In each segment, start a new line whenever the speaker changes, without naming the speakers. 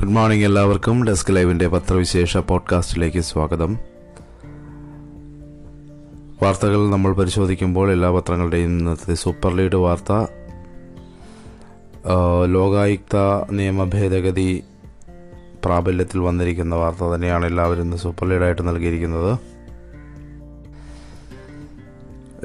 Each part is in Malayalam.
ഗുഡ് മോർണിംഗ് എല്ലാവർക്കും. ഡെസ്ക് ലൈവിന്റെ പത്രവിശേഷ പോഡ്കാസ്റ്റിലേക്ക് സ്വാഗതം. വാർത്തകൾ നമ്മൾ പരിശോധിക്കുമ്പോൾ എല്ലാ പത്രങ്ങളുടെയും ഇന്നത്തെ സൂപ്പർ ലീഡ് വാർത്ത ലോകായുക്ത നിയമ ഭേദഗതി പ്രാബല്യത്തിൽ വന്നിരിക്കുന്ന വാർത്ത തന്നെയാണ് എല്ലാവരും ഇന്ന് സൂപ്പർ ലീഡായിട്ട് നൽകിയിരിക്കുന്നത്.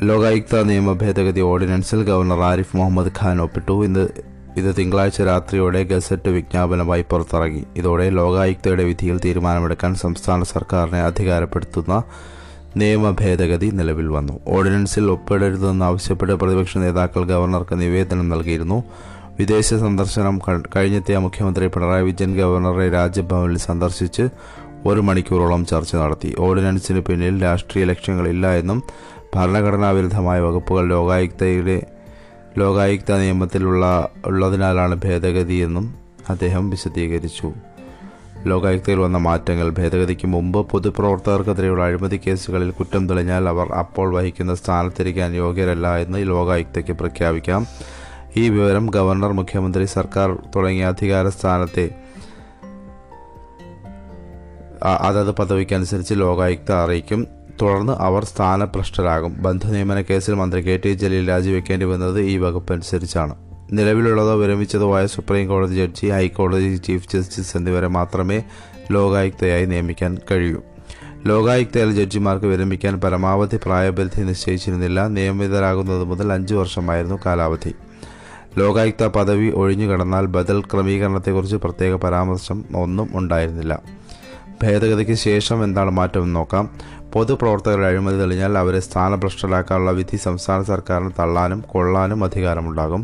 ലോകായുക്ത നിയമ ഭേദഗതി ഓർഡിനൻസിൽ ഗവർണർ ആരിഫ് മുഹമ്മദ് ഖാൻ ഒപ്പിട്ടു. ഇന്ന് ഇത് തിങ്കളാഴ്ച രാത്രിയോടെ ഗസറ്റ് വിജ്ഞാപനമായി പുറത്തിറങ്ങി. ഇതോടെ ലോകായുക്തയുടെ വിധിയിൽ തീരുമാനമെടുക്കാൻ സംസ്ഥാന സർക്കാരിനെ അധികാരപ്പെടുത്തുന്ന നിയമ ഭേദഗതി നിലവിൽ വന്നു. ഓർഡിനൻസിൽ ഒപ്പിടരുതെന്ന് ആവശ്യപ്പെട്ട് പ്രതിപക്ഷ നേതാക്കൾ ഗവർണർക്ക് നിവേദനം നൽകിയിരുന്നു. വിദേശ സന്ദർശനം കഴിഞ്ഞെത്തിയ മുഖ്യമന്ത്രി പിണറായി വിജയൻ ഗവർണറെ രാജ്ഭവനിൽ സന്ദർശിച്ച് ഒരു മണിക്കൂറോളം ചർച്ച നടത്തി. ഓർഡിനൻസിന് പിന്നിൽ രാഷ്ട്രീയ ലക്ഷ്യങ്ങളില്ല എന്നും ഭരണഘടനാ വിരുദ്ധമായ വകുപ്പുകൾ ലോകായുക്തയുടെ ലോകായുക്ത നിയമത്തിലുള്ള ഉള്ളതിനാലാണ് ഭേദഗതിയെന്നും അദ്ദേഹം വിശദീകരിച്ചു. ലോകായുക്തയിൽ വന്ന മാറ്റങ്ങൾ ഭേദഗതിക്ക് മുമ്പ് പൊതുപ്രവർത്തകർക്കെതിരെയുള്ള അഴിമതി കേസുകളിൽ കുറ്റം തെളിഞ്ഞാൽ അവർ അപ്പോൾ വഹിക്കുന്ന സ്ഥാനത്തിരിക്കാൻ യോഗ്യരല്ല എന്ന് ലോകായുക്തയ്ക്ക് പ്രഖ്യാപിക്കാം. ഈ വിവരം ഗവർണർ മുഖ്യമന്ത്രി സർക്കാർ തുടങ്ങിയ അധികാര സ്ഥാനത്തെ അതത് പദവിക്കനുസരിച്ച് ലോകായുക്ത അറിയിക്കും. തുടർന്ന് അവർ സ്ഥാനഭ്രഷ്ടരാകും. ബന്ധുനിയമന കേസിൽ മന്ത്രി കെ ടി ജലീൽ രാജിവെക്കേണ്ടി വന്നത് ഈ വകുപ്പ് അനുസരിച്ചാണ് നിലവിലുള്ളതോ വിരമിച്ചതോ ആയ സുപ്രീം കോടതി ജഡ്ജി ഹൈക്കോടതി ചീഫ് ജസ്റ്റിസ് എന്നിവരെ മാത്രമേ ലോകായുക്തയായി നിയമിക്കാൻ കഴിയൂ. ലോകായുക്തയിൽ ജഡ്ജിമാർക്ക് വിരമിക്കാൻ പരമാവധി പ്രായപരിധി നിശ്ചയിച്ചിരുന്നില്ല. നിയമിതരാകുന്നത് മുതൽ അഞ്ചു വർഷമായിരുന്നു കാലാവധി. ലോകായുക്ത പദവി ഒഴിഞ്ഞുകിടന്നാൽ ബദൽ ക്രമീകരണത്തെക്കുറിച്ച് പ്രത്യേക പരാമർശം ഒന്നും ഉണ്ടായിരുന്നില്ല. ഭേദഗതിക്ക് ശേഷം എന്താണ് മാറ്റമെന്ന് നോക്കാം. പൊതുപ്രവർത്തകരുടെ അഴിമതി തെളിഞ്ഞാൽ അവരെ സ്ഥാനഭ്രഷ്ടരാക്കാനുള്ള വിധി സംസ്ഥാന സർക്കാരിന് തള്ളാനും കൊള്ളാനും അധികാരമുണ്ടാകും.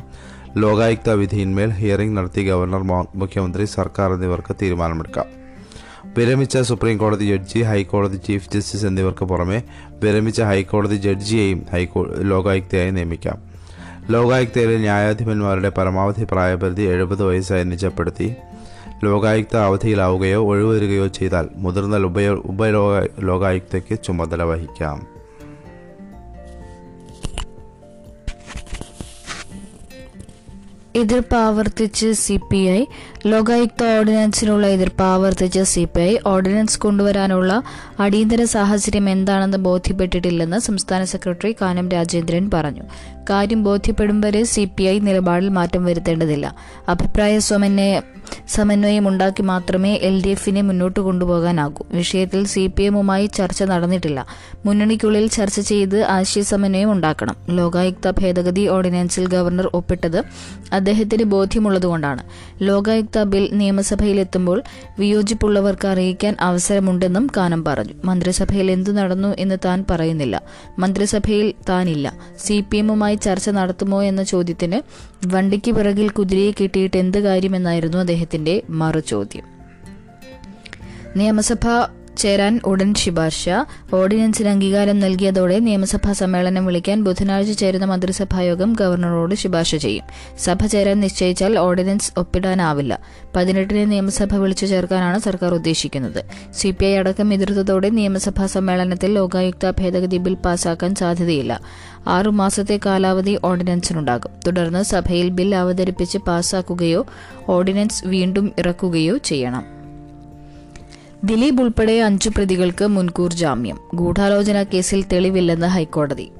ലോകായുക്ത വിധിയിന്മേൽ ഹിയറിംഗ് നടത്തി ഗവർണർ മുഖ്യമന്ത്രി സർക്കാർ എന്നിവർക്ക് തീരുമാനമെടുക്കാം. വിരമിച്ച സുപ്രീം കോടതി ജഡ്ജി ഹൈക്കോടതി ചീഫ് ജസ്റ്റിസ് എന്നിവർക്ക് പുറമെ വിരമിച്ച ഹൈക്കോടതി ജഡ്ജിയെയും ഹൈക്കോ ലോകായുക്തയായി നിയമിക്കാം. ലോകായുക്തയിലെ ന്യായാധിപന്മാരുടെ പരമാവധി പ്രായപരിധി എഴുപത് വയസ്സായി നിജപ്പെടുത്തി ലോകായുക്ത അവധിയിലാവുകയോ ഒഴിവരുകയോ ചെയ്താൽ മുതിർന്ന ഉപയോ ഉപലോക ലോകായുക്തയ്ക്ക് ചുമതല വഹിക്കാം.
ഇതിൽ ആവർത്തിച്ച് സി പി ഐ ലോകായുക്ത ഓർഡിനൻസിനുള്ള എതിർപ്പ് ആവർത്തിച്ച സി പി ഐ ഓർഡിനൻസ് കൊണ്ടുവരാനുള്ള അടിയന്തര സാഹചര്യം എന്താണെന്ന് ബോധ്യപ്പെട്ടിട്ടില്ലെന്ന് സംസ്ഥാന സെക്രട്ടറി കാനം രാജേന്ദ്രൻ പറഞ്ഞു. കാര്യം ബോധ്യപ്പെടും വരെ സി പി ഐ നിലപാടിൽ മാറ്റം വരുത്തേണ്ടതില്ല. അഭിപ്രായ സമന്വയ സമന്വയം ഉണ്ടാക്കി മാത്രമേ എൽ ഡി എഫിനെ മുന്നോട്ട് കൊണ്ടുപോകാനാകൂ. വിഷയത്തിൽ സി പി എമ്മുമായി ചർച്ച നടന്നിട്ടില്ല. മുന്നണിക്കുള്ളിൽ ചർച്ച ചെയ്ത് ആശയ സമന്വയം ഉണ്ടാക്കണം. ലോകായുക്ത ഭേദഗതി ഓർഡിനൻസിൽ ഗവർണർ ഒപ്പിട്ടത് അദ്ദേഹത്തിന് ബോധ്യമുള്ളതുകൊണ്ടാണ്. ലോകായുക്ത ബിൽ നിയമസഭയിലെത്തുമ്പോൾ വിയോജിപ്പുള്ളവർക്ക് അറിയിക്കാൻ അവസരമുണ്ടെന്നും കാനം പറഞ്ഞു. മന്ത്രിസഭയിൽ എന്തു നടന്നു എന്ന് താൻ പറയുന്നില്ല. മന്ത്രിസഭയിൽ താനില്ല. സി പി എമ്മുമായി ചർച്ച നടത്തുമോ എന്ന ചോദ്യത്തിന് വണ്ടിക്ക് പിറകിൽ കുതിരയെ കിട്ടിയിട്ട് എന്ത് കാര്യമെന്നായിരുന്നു അദ്ദേഹത്തിന്റെ മറുചോദ്യം. നിയമസഭ ചേരാൻ ഉടൻ ശുപാർശ. ഓർഡിനൻസിന് അംഗീകാരം നൽകിയതോടെ നിയമസഭാ സമ്മേളനം വിളിക്കാൻ ബുധനാഴ്ച ചേരുന്ന മന്ത്രിസഭായോഗം ഗവർണറോട് ശുപാർശ ചെയ്യും. സഭ ചേരാൻ നിശ്ചയിച്ചാൽ ഓർഡിനൻസ് ഒപ്പിടാനാവില്ല. പതിനെട്ടിന് നിയമസഭ വിളിച്ചു ചേർക്കാനാണ് സർക്കാർ ഉദ്ദേശിക്കുന്നത്. സി പി ഐ അടക്കം എതിർത്തതോടെ നിയമസഭാ സമ്മേളനത്തിൽ ലോകായുക്ത ഭേദഗതി ബിൽ പാസാക്കാൻ സാധ്യതയില്ല. ആറുമാസത്തെ കാലാവധി ഓർഡിനൻസിനുണ്ടാകും. തുടർന്ന് സഭയിൽ ബിൽ അവതരിപ്പിച്ച് പാസാക്കുകയോ ഓർഡിനൻസ് വീണ്ടും ഇറക്കുകയോ ചെയ്യണം. ദിലീപ് ഉൾപ്പെടെ അഞ്ചു പ്രതികൾക്ക് മുൻകൂർ ജാമ്യം. ഗൂഢാലോചന കേസിൽ തെളിവില്ലെന്ന് ഹൈക്കോടതി.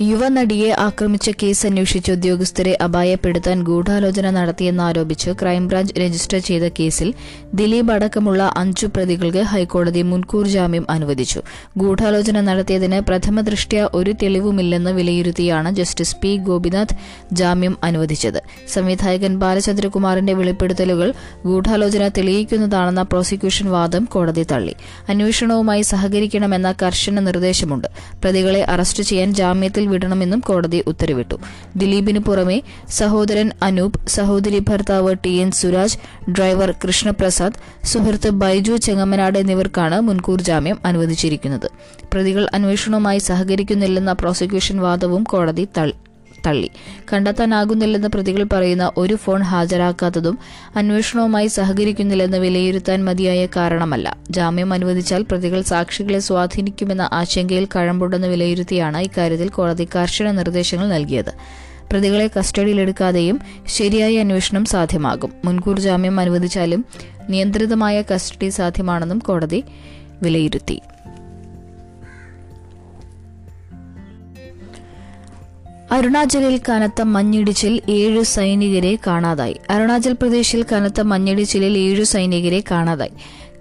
യുവനടിയെ ആക്രമിച്ച കേസ് അന്വേഷിച്ച ഉദ്യോഗസ്ഥരെ അപായപ്പെടുത്താൻ ഗൂഢാലോചന നടത്തിയെന്നാരോപിച്ച് ക്രൈംബ്രാഞ്ച് രജിസ്റ്റർ ചെയ്ത കേസിൽ ദിലീപ് അടക്കമുള്ള അഞ്ചു പ്രതികൾക്ക് ഹൈക്കോടതി മുൻകൂർ ജാമ്യം അനുവദിച്ചു. ഗൂഢാലോചന നടത്തിയതിന് പ്രഥമ ദൃഷ്ട്യാ ഒരു തെളിവുമില്ലെന്ന് വിലയിരുത്തിയാണ് ജസ്റ്റിസ് പി ഗോപിനാഥ് ജാമ്യം അനുവദിച്ചത്. സംവിധായകൻ ബാലചന്ദ്രകുമാറിന്റെ വെളിപ്പെടുത്തലുകൾ ഗൂഢാലോചന തെളിയിക്കുന്നതാണെന്ന പ്രോസിക്യൂഷൻ വാദം കോടതി തള്ളി. അന്വേഷണവുമായി സഹകരിക്കണമെന്ന കർശന നിർദ്ദേശമുണ്ട്. പ്രതികളെ അറസ്റ്റ് ചെയ്യാൻ ജാമ്യത്തിൽ വിടണമെന്നും കോടതി ഉത്തരവിട്ടു. ദിലീപിന് പുറമെ സഹോദരൻ അനൂപ് സഹോദരി ഭർത്താവ് T N Suraj driver Krishnaprasad സുഹൃത്ത് ബൈജു ചെങ്ങമ്മനാട് എന്നിവർക്കാണ് മുൻകൂർ ജാമ്യം അനുവദിച്ചിരിക്കുന്നത്. പ്രതികൾ അന്വേഷണവുമായി സഹകരിക്കുന്നില്ലെന്ന പ്രോസിക്യൂഷൻ വാദവും കോടതി തള്ളി തള്ളി. കണ്ടെത്താനാകുന്നില്ലെന്ന് പ്രതികൾ പറയുന്ന ഒരു ഫോൺ ഹാജരാക്കാത്തതും അന്വേഷണവുമായി സഹകരിക്കുന്നില്ലെന്ന് വിലയിരുത്താൻ മതിയായ കാരണമല്ല. ജാമ്യം അനുവദിച്ചാൽ പ്രതികൾ സാക്ഷികളെ സ്വാധീനിക്കുമെന്ന ആശങ്കയിൽ കഴമ്പുണ്ടെന്ന് വിലയിരുത്തിയാണ് ഇക്കാര്യത്തിൽ കോടതി കർശന നിർദ്ദേശങ്ങൾ നൽകിയത്. പ്രതികളെ കസ്റ്റഡിയിലെടുക്കാതെയും ശരിയായ അന്വേഷണം സാധ്യമാകും. മുൻകൂർ ജാമ്യം അനുവദിച്ചാലും നിയന്ത്രിതമായ കസ്റ്റഡി സാധ്യമാണെന്നും കോടതി വിലയിരുത്തി. അരുണാചലിൽ കനത്ത മഞ്ഞിടിച്ചിൽ ഏഴ് സൈനികരെ കാണാതായി. അരുണാചൽ പ്രദേശിൽ കനത്ത മഞ്ഞിടിച്ചിലിൽ ഏഴു സൈനികരെ കാണാതായി.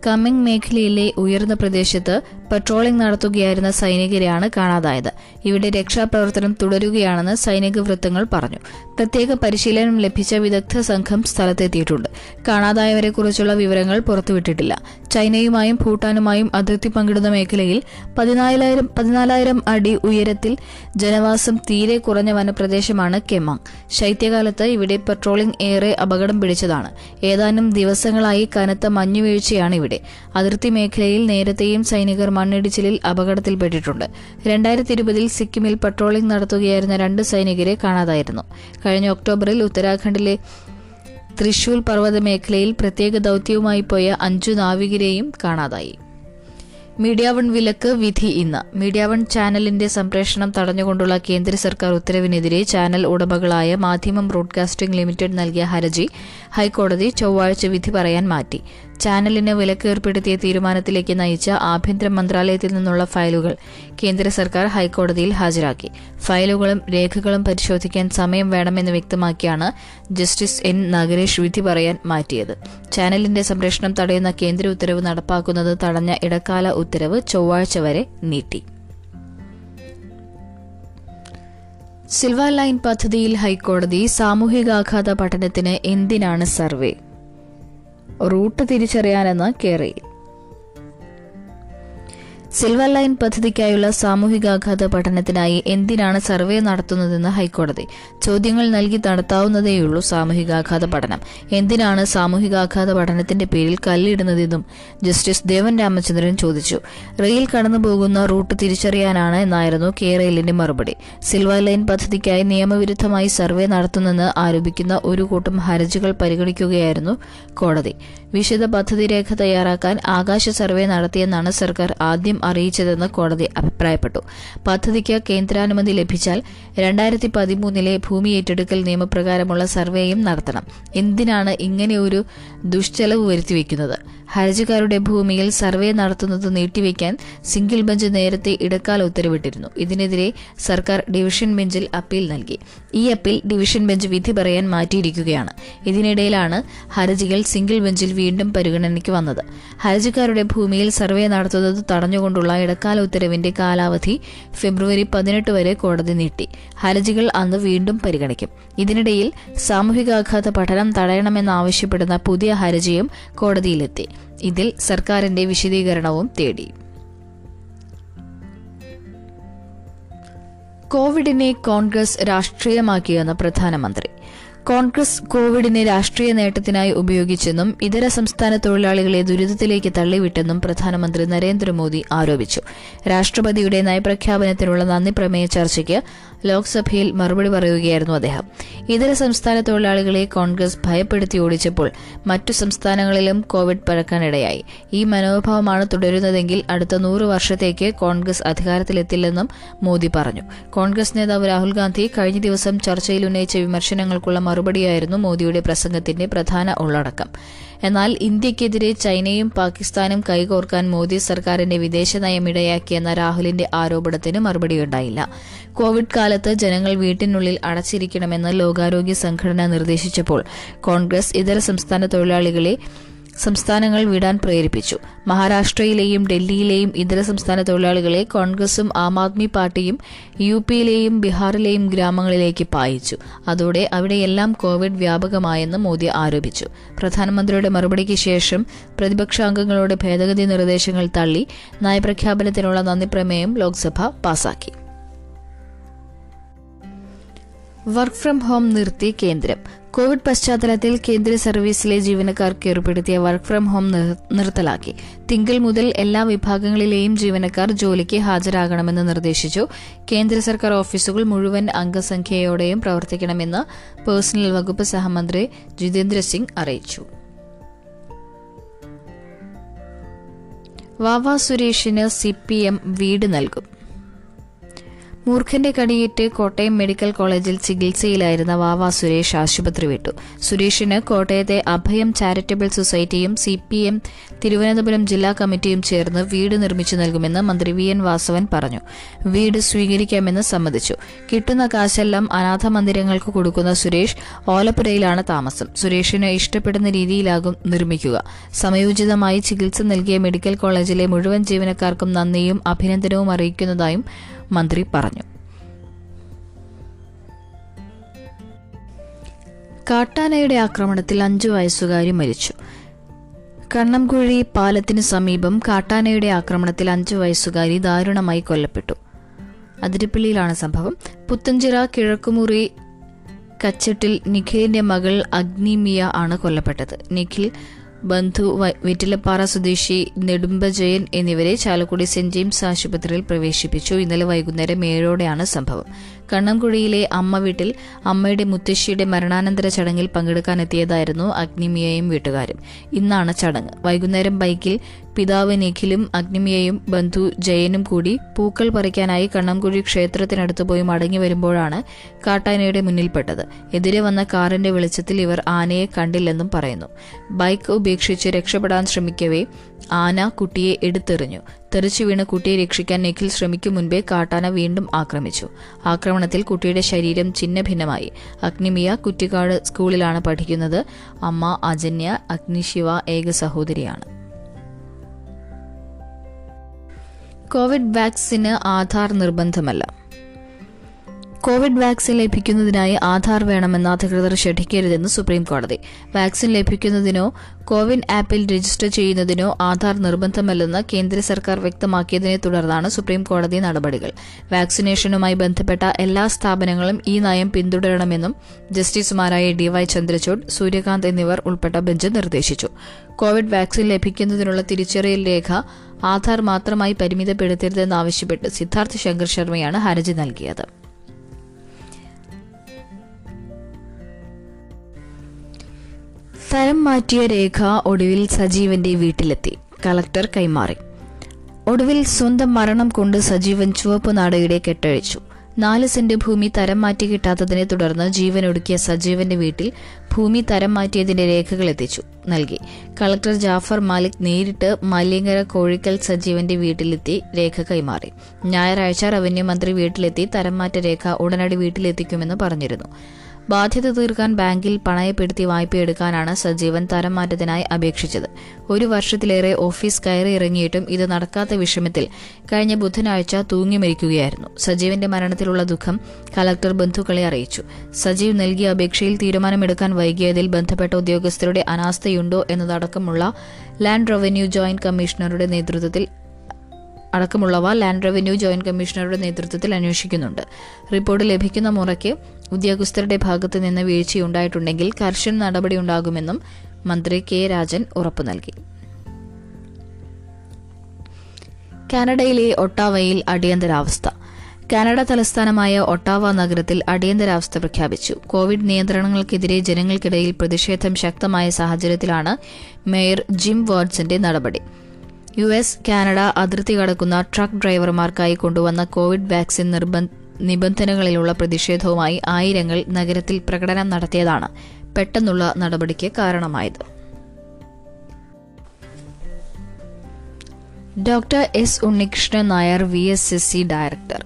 കമ്മിങ് മേഖലയിലെ ഉയർന്ന പ്രദേശത്ത് പട്രോളിംഗ് നടത്തുകയായിരുന്ന സൈനികരെയാണ് കാണാതായത്. ഇവിടെ രക്ഷാപ്രവർത്തനം തുടരുകയാണെന്ന് സൈനിക വൃത്തങ്ങൾ പറഞ്ഞു. പ്രത്യേക പരിശീലനം ലഭിച്ച വിദഗ്ധ സംഘം സ്ഥലത്തെത്തിയിട്ടുണ്ട്. കാണാതായവരെക്കുറിച്ചുള്ള വിവരങ്ങൾ പുറത്തുവിട്ടിട്ടില്ല. ചൈനയുമായും ഭൂട്ടാനുമായും അതിർത്തി പങ്കിടുന്ന മേഖലയിൽ പതിനാലായിരം പതിനാലായിരം അടി ഉയരത്തിൽ ജനവാസം തീരെ കുറഞ്ഞ വനപ്രദേശമാണ് കെമാങ്. ശൈത്യകാലത്ത് ഇവിടെ പട്രോളിംഗ് ഏറെ അപകടം പിടിച്ചതാണ്. ഏതാനും ദിവസങ്ങളായി കനത്ത മഞ്ഞുവീഴ്ചയാണ് ഇവിടെ അതിർത്തി മേഖലയിൽ നേരത്തെയും സൈനികർ മണ്ണിടിച്ചിലിൽ അപകടത്തിൽപ്പെട്ടിട്ടുണ്ട്. രണ്ടായിരത്തി ഇരുപതിൽ സിക്കിമിൽ പട്രോളിംഗ് നടത്തുകയായിരുന്ന രണ്ട് സൈനികരെ കാണാതായിരുന്നു. കഴിഞ്ഞ ഒക്ടോബറിൽ ഉത്തരാഖണ്ഡിലെ തൃശൂൽ പർവത മേഖലയിൽ പ്രത്യേക ദൗത്യവുമായി പോയ അഞ്ചു നാവികരെയും കാണാതായി. മീഡിയ വൺ വിലക്ക് വിധി ഇന്ന്. മീഡിയ വൺ ചാനലിന്റെ സംപ്രേഷണം തടഞ്ഞുകൊണ്ടുള്ള കേന്ദ്ര സർക്കാർ ഉത്തരവിനെതിരെ ചാനൽ ഉടമകളായ മാധ്യമം ബ്രോഡ്കാസ്റ്റിംഗ് ലിമിറ്റഡ് നൽകിയ ഹർജി ഹൈക്കോടതി ചൊവ്വാഴ്ച വിധി പറയാൻ മാറ്റി. ചാനലിന് വിലക്ക് ഏർപ്പെടുത്തിയ തീരുമാനത്തിലേക്ക് നയിച്ച ആഭ്യന്തര മന്ത്രാലയത്തിൽ നിന്നുള്ള ഫയലുകൾ കേന്ദ്ര സർക്കാർ ഹൈക്കോടതിയിൽ ഹാജരാക്കി. ഫയലുകളും രേഖകളും പരിശോധിക്കാൻ സമയം വേണമെന്ന് വ്യക്തമാക്കിയാണ് ജസ്റ്റിസ് എൻ. നഗരേഷ് വിധി പറയാൻ മാറ്റിയത്. ചാനലിന്റെ സംരക്ഷണം തടയുന്ന കേന്ദ്ര ഉത്തരവ് നടപ്പാക്കുന്നത് തടഞ്ഞ ഇടക്കാല ഉത്തരവ് ചൊവ്വാഴ്ച വരെ നീട്ടി. സിൽവർ ലൈൻ പദ്ധതിയിൽ ഹൈക്കോടതി സാമൂഹികാഘാത പഠനത്തിന് എന്തിനാണ് സർവേ? റൂട്ട് തിരിച്ചറിയാനെന്ന് കേരയിൽ സിൽവർ ലൈൻ പദ്ധതിക്കായുള്ള സാമൂഹികാഘാത പഠനത്തിനായി എന്തിനാണ് സർവേ നടത്തുന്നതെന്ന് ഹൈക്കോടതി? ചോദ്യങ്ങൾ നൽകി നടത്താവുന്നതേയുള്ളൂ സാമൂഹികാഘാത പഠനം. എന്തിനാണ് സാമൂഹികാഘാത പഠനത്തിന്റെ പേരിൽ കല്ലിടുന്നതെന്നും ജസ്റ്റിസ് ദേവൻ രാമചന്ദ്രൻ ചോദിച്ചു. റെയിൽ കടന്നുപോകുന്ന റൂട്ട് തിരിച്ചറിയാനാണ് എന്നായിരുന്നു റെയിലിന്റെ മറുപടി. സിൽവർ ലൈൻ പദ്ധതിക്കായി നിയമവിരുദ്ധമായി സർവേ നടത്തുന്നെന്ന് ആരോപിക്കുന്ന ഒരു കൂട്ടം ഹർജികൾ പരിഗണിക്കുകയായിരുന്നു കോടതി. വിശദ പദ്ധതി രേഖ തയ്യാറാക്കാൻ ആകാശ സർവേ നടത്തിയെന്നാണ് സർക്കാർ ആദ്യം അറിയിച്ചതെന്ന് കോടതി അഭിപ്രായപ്പെട്ടു. പദ്ധതിക്ക് കേന്ദ്രാനുമതി ലഭിച്ചാൽ രണ്ടായിരത്തി പതിമൂന്നിലെ ഭൂമി ഏറ്റെടുക്കൽ നിയമപ്രകാരമുള്ള സർവേയും നടത്തണം. എന്തിനാണ് ഇങ്ങനെ ഒരു ദുഷ്ചെലവ് വരുത്തിവെക്കുന്നത്? ഹർജിക്കാരുടെ ഭൂമിയിൽ സർവേ നടത്തുന്നത് നീട്ടിവെക്കാൻ സിംഗിൾ ബെഞ്ച് നേരത്തെ ഇടക്കാല ഉത്തരവിട്ടിരുന്നു. ഇതിനെതിരെ സർക്കാർ ഡിവിഷൻ ബെഞ്ചിൽ അപ്പീൽ നൽകി. ഈ അപ്പീൽ ഡിവിഷൻ ബെഞ്ച് വിധി പറയാൻ മാറ്റിയിരിക്കുകയാണ്. ഇതിനിടയിലാണ് ഹർജികൾ സിംഗിൾ ബെഞ്ചിൽ വീണ്ടും പരിഗണനയ്ക്ക് വന്നത്. ഹർജിക്കാരുടെ ഭൂമിയിൽ സർവേ നടത്തുന്നത് തടഞ്ഞുകൊണ്ടുള്ള ഇടക്കാല ഉത്തരവിന്റെ കാലാവധി ഫെബ്രുവരി പതിനെട്ട് വരെ കോടതി നീട്ടി. ഹർജികൾ അന്ന് വീണ്ടും പരിഗണിക്കും. ഇതിനിടയിൽ സാമൂഹികാഘാത പഠനം തടയണമെന്നാവശ്യപ്പെടുന്ന പുതിയ ഹർജിയും കോടതിയിലെത്തി. ഇതിൽ സർക്കാരിന്റെ വിശദീകരണവും തേടി. കോവിഡിനെ കോൺഗ്രസ് രാഷ്ട്രീയമാക്കിയെന്ന് പ്രധാനമന്ത്രി. കോൺഗ്രസ് കോവിഡിനെ രാഷ്ട്രീയ നേട്ടത്തിനായി ഉപയോഗിച്ചെന്നും ഇതര സംസ്ഥാന തൊഴിലാളികളെ ദുരിതത്തിലേക്ക് തള്ളിവിട്ടെന്നും പ്രധാനമന്ത്രി നരേന്ദ്രമോദി ആരോപിച്ചു. രാഷ്ട്രപതിയുടെ നയപ്രഖ്യാപനത്തിനുള്ള നന്ദി പ്രമേയ ചർച്ചയ്ക്ക് ലോക്സഭയിൽ മറുപടി പറയുകയായിരുന്നു അദ്ദേഹം. ഇതര സംസ്ഥാന തൊഴിലാളികളെ കോൺഗ്രസ് ഭയപ്പെടുത്തി ഓടിച്ചപ്പോൾ മറ്റു സംസ്ഥാനങ്ങളിലും കോവിഡ് പഴക്കാനിടയായി ഈ മനോഭാവമാണ് തുടരുന്നതെങ്കിൽ അടുത്ത നൂറ് വർഷത്തേക്ക് കോൺഗ്രസ് അധികാരത്തിലെത്തില്ലെന്നും മോദി പറഞ്ഞു. കോൺഗ്രസ് നേതാവ് രാഹുൽ ഗാന്ധി കഴിഞ്ഞ ദിവസം ചർച്ചയിൽ ഉന്നയിച്ച വിമർശനങ്ങൾക്കുള്ള മറുപടിയായിരുന്നു മോദിയുടെ പ്രസംഗത്തിന്റെ പ്രധാന ഉള്ളടക്കം. എന്നാൽ ഇന്ത്യക്കെതിരെ ചൈനയും പാകിസ്ഥാനും കൈകോർക്കാൻ മോദി സർക്കാരിന്റെ വിദേശ നയം ഇടയാക്കിയെന്ന രാഹുലിന്റെ ആരോപണത്തിന് മറുപടിയുണ്ടായില്ല. കോവിഡ് കാലത്ത് ജനങ്ങൾ വീട്ടിനുള്ളിൽ അടച്ചിരിക്കണമെന്ന് ലോകാരോഗ്യ സംഘടന നിർദ്ദേശിച്ചപ്പോൾ കോൺഗ്രസ് ഇതര സംസ്ഥാന തൊഴിലാളികളെ സംസ്ഥാനങ്ങൾ വിടാൻ പ്രേരിപ്പിച്ചു. മഹാരാഷ്ട്രയിലെയും ഡൽഹിയിലെയും ഇതര സംസ്ഥാന തൊഴിലാളികളെ കോൺഗ്രസും ആം ആദ്മി പാർട്ടിയും യു പിയിലെയും ബീഹാറിലെയും ഗ്രാമങ്ങളിലേക്ക് പായിച്ചു. അതോടെ അവിടെയെല്ലാം കോവിഡ് വ്യാപകമായെന്ന് മോദി ആരോപിച്ചു. പ്രധാനമന്ത്രിയുടെ മറുപടിക്ക് ശേഷം പ്രതിപക്ഷാംഗങ്ങളുടെ ഭേദഗതി നിർദ്ദേശങ്ങൾ തള്ളി നയപ്രഖ്യാപനത്തിനുള്ള നന്ദി പ്രമേയം ലോക്സഭ പാസാക്കി. വർക്ക് ഫ്രം ഹോം നിർത്തി കേന്ദ്രം. കോവിഡ് പശ്ചാത്തലത്തിൽ കേന്ദ്ര സർവീസിലെ ജീവനക്കാർക്ക് ഏർപ്പെടുത്തിയ വർക്ക് ഫ്രം ഹോം നിർ- നിർത്തലാക്കി. തിങ്കൾ മുതൽ എല്ലാ വിഭാഗങ്ങളിലെയും ജീവനക്കാർ ജോലിക്ക് ഹാജരാകണമെന്ന് നിർദ്ദേശിച്ചു. കേന്ദ്ര സർക്കാർ ഓഫീസുകൾ മുഴുവൻ അംഗസംഖ്യയോടെയും പ്രവർത്തിക്കണമെന്ന് പേഴ്സണൽ വകുപ്പ് സഹമന്ത്രി ജിതേന്ദ്ര സിംഗ് അറിയിച്ചു. വാവ സുരേഷിന് സി പി എം വീട് നൽകും. മൂർഖന്റെ കടിയേറ്റ് കോട്ടയം മെഡിക്കൽ കോളേജിൽ ചികിത്സയിലായിരുന്ന വാവ സുരേഷ് ആശുപത്രി വിട്ടു. സുരേഷിന് കോട്ടയത്തെ അഭയം ചാരിറ്റബിൾ സൊസൈറ്റിയും സി പി എം തിരുവനന്തപുരം ജില്ലാ കമ്മിറ്റിയും ചേർന്ന് വീട് നിർമ്മിച്ചു നൽകുമെന്ന് മന്ത്രി വി എൻ വാസവൻ പറഞ്ഞു. വീട് സ്വീകരിക്കാമെന്ന് സമ്മതിച്ചു. കിട്ടുന്ന കാശെല്ലാം അനാഥ മന്ദിരങ്ങൾക്ക് കൊടുക്കുന്ന സുരേഷ് ഓലപ്പുരയിലാണ് താമസം. സുരേഷിന് ഇഷ്ടപ്പെടുന്ന രീതിയിലാകും നിർമ്മിക്കുക. സമയോചിതമായി ചികിത്സ നൽകിയ മെഡിക്കൽ കോളേജിലെ മുഴുവൻ ജീവനക്കാർക്കും നന്ദിയും അഭിനന്ദനവും അറിയിക്കുന്നതായും മന്ത്രി പറഞ്ഞു. കാട്ടാനയുടെ ആക്രമണത്തിൽ അഞ്ചു വയസ്സുകാരി മരിച്ചു. കണ്ണംകുഴി പാലത്തിന് സമീപം കാട്ടാനയുടെ ആക്രമണത്തിൽ അഞ്ചു വയസ്സുകാരി ദാരുണമായി കൊല്ലപ്പെട്ടു. അതിരപ്പള്ളിയിലാണ് സംഭവം. പുത്തഞ്ചിറ കിഴക്കുമുറി കച്ചട്ടിൽ നിഖിലിന്റെ മകൾ അഗ്നിമിയ ആണ് കൊല്ലപ്പെട്ടത്. നിഖിൽ ബന്ധു വീറ്റിലപ്പാറ സ്വദേശി നെടുമ്പജയൻ എന്നിവരെ ചാലക്കുടി സെന്റ് ജെയിംസ് ആശുപത്രിയിൽ പ്രവേശിപ്പിച്ചു. ഇന്നലെ വൈകുന്നേരം ഏഴോടെയാണ് സംഭവം. കണ്ണംകുഴിയിലെ അമ്മ വീട്ടിൽ അമ്മയുടെ മുത്തശ്ശിയുടെ മരണാനന്തര ചടങ്ങിൽ പങ്കെടുക്കാനെത്തിയതായിരുന്നു അഗ്നിമിയയും വീട്ടുകാരും. ഇന്നാണ് ചടങ്ങ്. വൈകുന്നേരം ബൈക്കിൽ പിതാവ് നിഖിലും അഗ്നിമിയയും ബന്ധു ജയനും കൂടി പൂക്കൾ പറിക്കാനായി കണ്ണംകുഴി ക്ഷേത്രത്തിനടുത്ത് പോയി മടങ്ങി വരുമ്പോഴാണ് കാട്ടാനയുടെ മുന്നിൽപ്പെട്ടത്. എതിരെ വന്ന കാറിന്റെ വെളിച്ചത്തിൽ ഇവർ ആനയെ കണ്ടില്ലെന്നും പറയുന്നു. ബൈക്ക് ഉപേക്ഷിച്ച് രക്ഷപ്പെടാൻ ശ്രമിക്കവേ ആന കുട്ടിയെ എടുത്തെറിഞ്ഞു. തെറിച്ചു വീണ് കുട്ടിയെ രക്ഷിക്കാൻ നിഖിൽ ശ്രമിക്കും മുൻപേ കാട്ടാന വീണ്ടും ആക്രമിച്ചു. ആക്രമണത്തിൽ കുട്ടിയുടെ ശരീരം ഛിന്നഭിന്നമായി. അഗ്നിമിയ കുറ്റിക്കാട് സ്കൂളിലാണ് പഠിക്കുന്നത്. അമ്മ അജന്യ അഗ്നിശിവ ഏക സഹോദരിയാണ്. കോവിഡ് വാക്സിന് ആധാർ നിർബന്ധമല്ല. കോവിഡ് വാക്സിൻ ലഭിക്കുന്നതിനായി ആധാർ വേണമെന്ന് അധികൃതർ ഷഠിക്കരുതെന്ന് സുപ്രീം കോടതി വാക്സിൻ ലഭിക്കുന്നതിനോ കോവിൻ ആപ്പിൽ രജിസ്റ്റർ ചെയ്യുന്നതിനോ ആധാർ നിർബന്ധമല്ലെന്ന് കേന്ദ്ര സർക്കാർ വ്യക്തമാക്കിയതിനെ തുടർന്നാണ് സുപ്രീം കോടതി നടപടികൾ. വാക്സിനേഷനുമായി ബന്ധപ്പെട്ട എല്ലാ സ്ഥാപനങ്ങളും ഈ നയം പിന്തുടരണമെന്നും ജസ്റ്റിസുമാരായ ഡി വൈ ചന്ദ്രചൂഡ് സൂര്യകാന്ത് എന്നിവർ ഉൾപ്പെട്ട ബെഞ്ച് നിർദ്ദേശിച്ചു. കോവിഡ് വാക്സിൻ ലഭിക്കുന്നതിനുള്ള തിരിച്ചറിയൽ രേഖ ആധാർ മാത്രമായി പരിമിതപ്പെടുത്തരുതെന്നാവശ്യപ്പെട്ട് സിദ്ധാർത്ഥ് ശങ്കർ ശർമ്മയാണ് ഹർജി നൽകിയത്. തരം മാറ്റിയ രേഖ ഒടുവിൽ സജീവന്റെ വീട്ടിലെത്തി. കളക്ടർ കൈമാറി. ഒടുവിൽ സ്വന്തം മരണം കൊണ്ട് സജീവൻ ചുവപ്പ് നാടയുടെ കെട്ടഴിച്ചു. നാല് സെന്റ് ഭൂമി തരം മാറ്റി കിട്ടാത്തതിനെ തുടർന്ന് ജീവൻ ഒടുക്കിയ സജീവന്റെ വീട്ടിൽ ഭൂമി തരം മാറ്റിയതിന്റെ രേഖകൾ എത്തിച്ചു. നൽകി. കളക്ടർ ജാഫർ മാലിക് നേരിട്ട് മല്യങ്കര കോഴിക്കൽ സജീവന്റെ വീട്ടിലെത്തി രേഖ കൈമാറി. ഞായറാഴ്ച റവന്യൂ മന്ത്രി വീട്ടിലെത്തി തരം മാറ്റ രേഖ ഉടനടി വീട്ടിലെത്തിക്കുമെന്ന് പറഞ്ഞിരുന്നു. ബാധ്യത തീർക്കാൻ ബാങ്കിൽ പണയപ്പെടുത്തി വായ്പയെടുക്കാനാണ് സജീവൻ തരം മാറ്റത്തിനായി അപേക്ഷിച്ചത്. ഒരു വർഷത്തിലേറെ ഓഫീസ് കയറി ഇറങ്ങിയിട്ടും ഇത് നടക്കാത്ത വിഷമത്തിൽ കഴിഞ്ഞ ബുധനാഴ്ച തൂങ്ങി മരിക്കുകയായിരുന്നു. സജീവന്റെ മരണത്തിലുള്ള ദുഃഖം കലക്ടർ ബന്ധുക്കളെ അറിയിച്ചു. സജീവ് നൽകിയ അപേക്ഷയിൽ തീരുമാനമെടുക്കാൻ വൈകിയതിൽ ബന്ധപ്പെട്ട ഉദ്യോഗസ്ഥരുടെ അനാസ്ഥയുണ്ടോ എന്നതടക്കമുള്ള ലാൻഡ് റവന്യൂ ജോയിന്റ് കമ്മീഷണറുടെ നേതൃത്വത്തിൽ അടക്കമുള്ളവ ലാൻഡ് റവന്യൂ ജോയിന്റ് കമ്മീഷണറുടെ നേതൃത്വത്തിൽ അന്വേഷിക്കുന്നുണ്ട്. റിപ്പോർട്ട് ലഭിക്കുന്ന മുറയ്ക്ക് ഉദ്യോഗസ്ഥരുടെ ഭാഗത്തു നിന്ന് വീഴ്ചയുണ്ടായിട്ടുണ്ടെങ്കിൽ കർശന നടപടിയുണ്ടാകുമെന്നും മന്ത്രി കെ രാജൻ ഉറപ്പു നൽകി. കാനഡയിലെ ഒട്ടാവയിൽ അടിയന്തരാവസ്ഥ. കാനഡ തലസ്ഥാനമായ ഒട്ടാവ നഗരത്തിൽ അടിയന്തരാവസ്ഥ പ്രഖ്യാപിച്ചു. കോവിഡ് നിയന്ത്രണങ്ങൾക്കെതിരെ ജനങ്ങൾക്കിടയിൽ പ്രതിഷേധം ശക്തമായ സാഹചര്യത്തിലാണ് മേയർ ജിം വാട്സന്റെ നടപടി. യു എസ് കാനഡ അതിർത്തി കടക്കുന്ന ട്രക്ക് ഡ്രൈവർമാർക്കായി കൊണ്ടുവന്ന കോവിഡ് വാക്സിൻ നിബന്ധനകളിലുള്ള പ്രതിഷേധവുമായി ആയിരങ്ങൾ നഗരത്തിൽ പ്രകടനം നടത്തിയതാണ് പെട്ടെന്നുള്ള നടപടിക്ക് കാരണമായത്. Doctor S Unnikrishnan Nair V S S C director.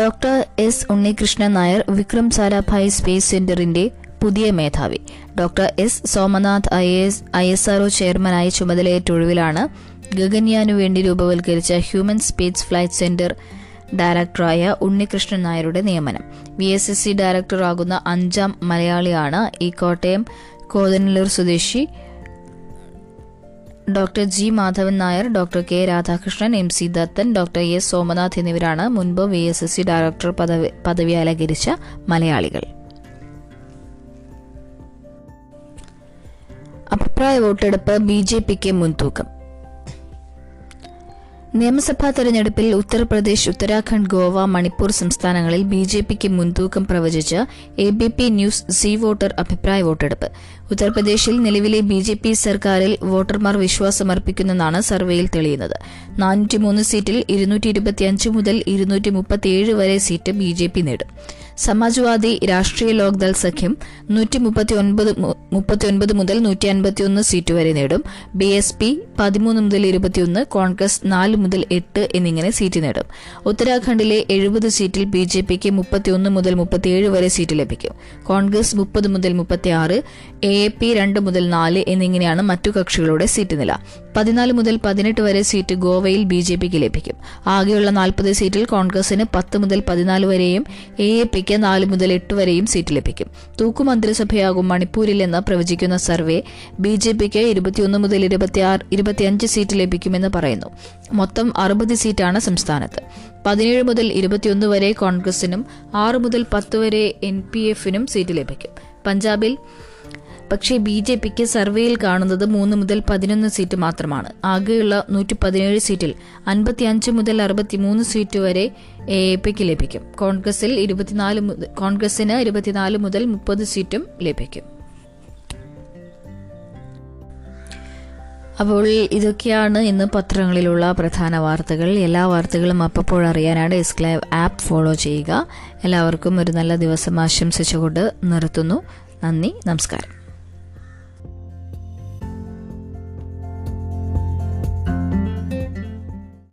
Doctor S Unnikrishnan Nair Vikram Sarabhai space സെന്ററിന്റെ പുതിയ മേധാവി. Doctor S Somanath I S I S R O ചെയർമാനായി ചുമതലയേറ്റ ഒഴിവിലാണ് ഗഗൻയാനു വേണ്ടി രൂപവൽക്കരിച്ച ഹ്യൂമൻ സ്പേസ് ഫ്ലൈറ്റ് സെന്റർ ഡയറക്ടറായ ഉണ്ണികൃഷ്ണൻ നായരുടെ നിയമനം. വി എസ് എസ് സി ഡയറക്ടറാകുന്ന അഞ്ചാം മലയാളിയാണ് ഈ കോട്ടയം കോതനല്ലൂർ സ്വദേശി doctor G Madhavan Nair doctor K Radhakrishnan M C Dathan doctor S Somanath എന്നിവരാണ് മുൻപ് V S S C director പദവി പദവി അലങ്കരിച്ച മലയാളികൾ. അഭിപ്രായ വോട്ടെടുപ്പ് ബി ജെ പിക്ക് മുൻതൂക്കം. നിയമസഭാ തെരഞ്ഞെടുപ്പിൽ ഉത്തർപ്രദേശ് ഉത്തരാഖണ്ഡ് ഗോവ മണിപ്പൂർ സംസ്ഥാനങ്ങളിൽ ബി ജെ പിക്ക് മുൻതൂക്കം പ്രവചിച്ച് A B P news C voter അഭിപ്രായ വോട്ടെടുപ്പ്. ഉത്തർപ്രദേശിൽ നിലവിലെ ബി ജെ പി സർക്കാരിൽ വോട്ടർമാർ വിശ്വാസമർപ്പിക്കുന്നെന്നാണ് സർവേയിൽ തെളിയുന്നത്. നാനൂറ്റിമൂന്ന് സീറ്റിൽ ഇരുന്നൂറ്റി ഇരുപത്തിയഞ്ച് മുതൽ ഇരുന്നൂറ്റി മുപ്പത്തിയേഴ് വരെ സീറ്റ് ബി ജെ പി നേടും. സമാജ്വാദി രാഷ്ട്രീയ ലോക്ദൾ സഖ്യം നൂറ്റി മുപ്പത്തിയൊൻപത് മുതൽ നൂറ്റി അൻപത്തിയൊന്ന് സീറ്റ് വരെ നേടും. ബി എസ് പി പതിമൂന്ന് മുതൽ ഇരുപത്തിയൊന്ന് കോൺഗ്രസ് നാല് മുതൽ എട്ട് എന്നിങ്ങനെ സീറ്റ് നേടും. ഉത്തരാഖണ്ഡിലെ എഴുപത് സീറ്റിൽ ബി ജെ പിക്ക് മുപ്പത്തിയൊന്ന് മുതൽ മുപ്പത്തിയേഴ് വരെ സീറ്റ് ലഭിക്കും. കോൺഗ്രസ് മുപ്പത് മുതൽ മുപ്പത്തിയാറ് എ എ പി രണ്ട് മുതൽ നാല് എന്നിങ്ങനെയാണ് മറ്റു കക്ഷികളുടെ സീറ്റ് നില. പതിനാല് മുതൽ പതിനെട്ട് വരെ സീറ്റ് ഗോവയിൽ ബി ജെ പിക്ക് ലഭിക്കും. ആകെയുള്ള നാൽപ്പത് സീറ്റിൽ കോൺഗ്രസിന് പത്ത് മുതൽ പതിനാല് വരെയും എ എ പിക്ക് നാല് മുതൽ എട്ട് വരെയും സീറ്റ് ലഭിക്കും. തൂക്കു മന്ത്രിസഭയാകും മണിപ്പൂരിൽ എന്ന് പ്രവചിക്കുന്ന സർവേ ബി ജെ പിക്ക് ഇരുപത്തിയൊന്ന് മുതൽ ഇരുപത്തിയഞ്ച് സീറ്റ് ലഭിക്കുമെന്ന് പറയുന്നു. മൊത്തം അറുപത് സീറ്റാണ് സംസ്ഥാനത്ത്. പതിനേഴ് മുതൽ ഇരുപത്തിയൊന്ന് വരെ കോൺഗ്രസിനും ആറ് മുതൽ പത്ത് വരെ എൻ പി എഫിനും സീറ്റ് ലഭിക്കും. പഞ്ചാബിൽ പക്ഷേ ബി ജെ പിക്ക് സർവേയിൽ കാണുന്നത് മൂന്ന് മുതൽ പതിനൊന്ന് സീറ്റ് മാത്രമാണ്. ആകെയുള്ള നൂറ്റി പതിനേഴ് സീറ്റിൽ അൻപത്തിയഞ്ച് മുതൽ അറുപത്തിമൂന്ന് സീറ്റ് വരെ എ പിക്ക് ലഭിക്കും. കോൺഗ്രസിൽ ഇരുപത്തിനാല് കോൺഗ്രസിന് ഇരുപത്തിനാല് മുതൽ മുപ്പത് സീറ്റും ലഭിക്കും. അപ്പോൾ ഇതൊക്കെയാണ് ഇന്ന് പത്രങ്ങളിലുള്ള പ്രധാന വാർത്തകൾ. എല്ലാ വാർത്തകളും അപ്പോൾ അറിയാനാണ് എസ്ക്ലൈവ് ആപ്പ് ഫോളോ ചെയ്യുക. എല്ലാവർക്കും ഒരു നല്ല ദിവസം ആശംസിച്ചുകൊണ്ട് നിർത്തുന്നു. നന്ദി നമസ്കാരം.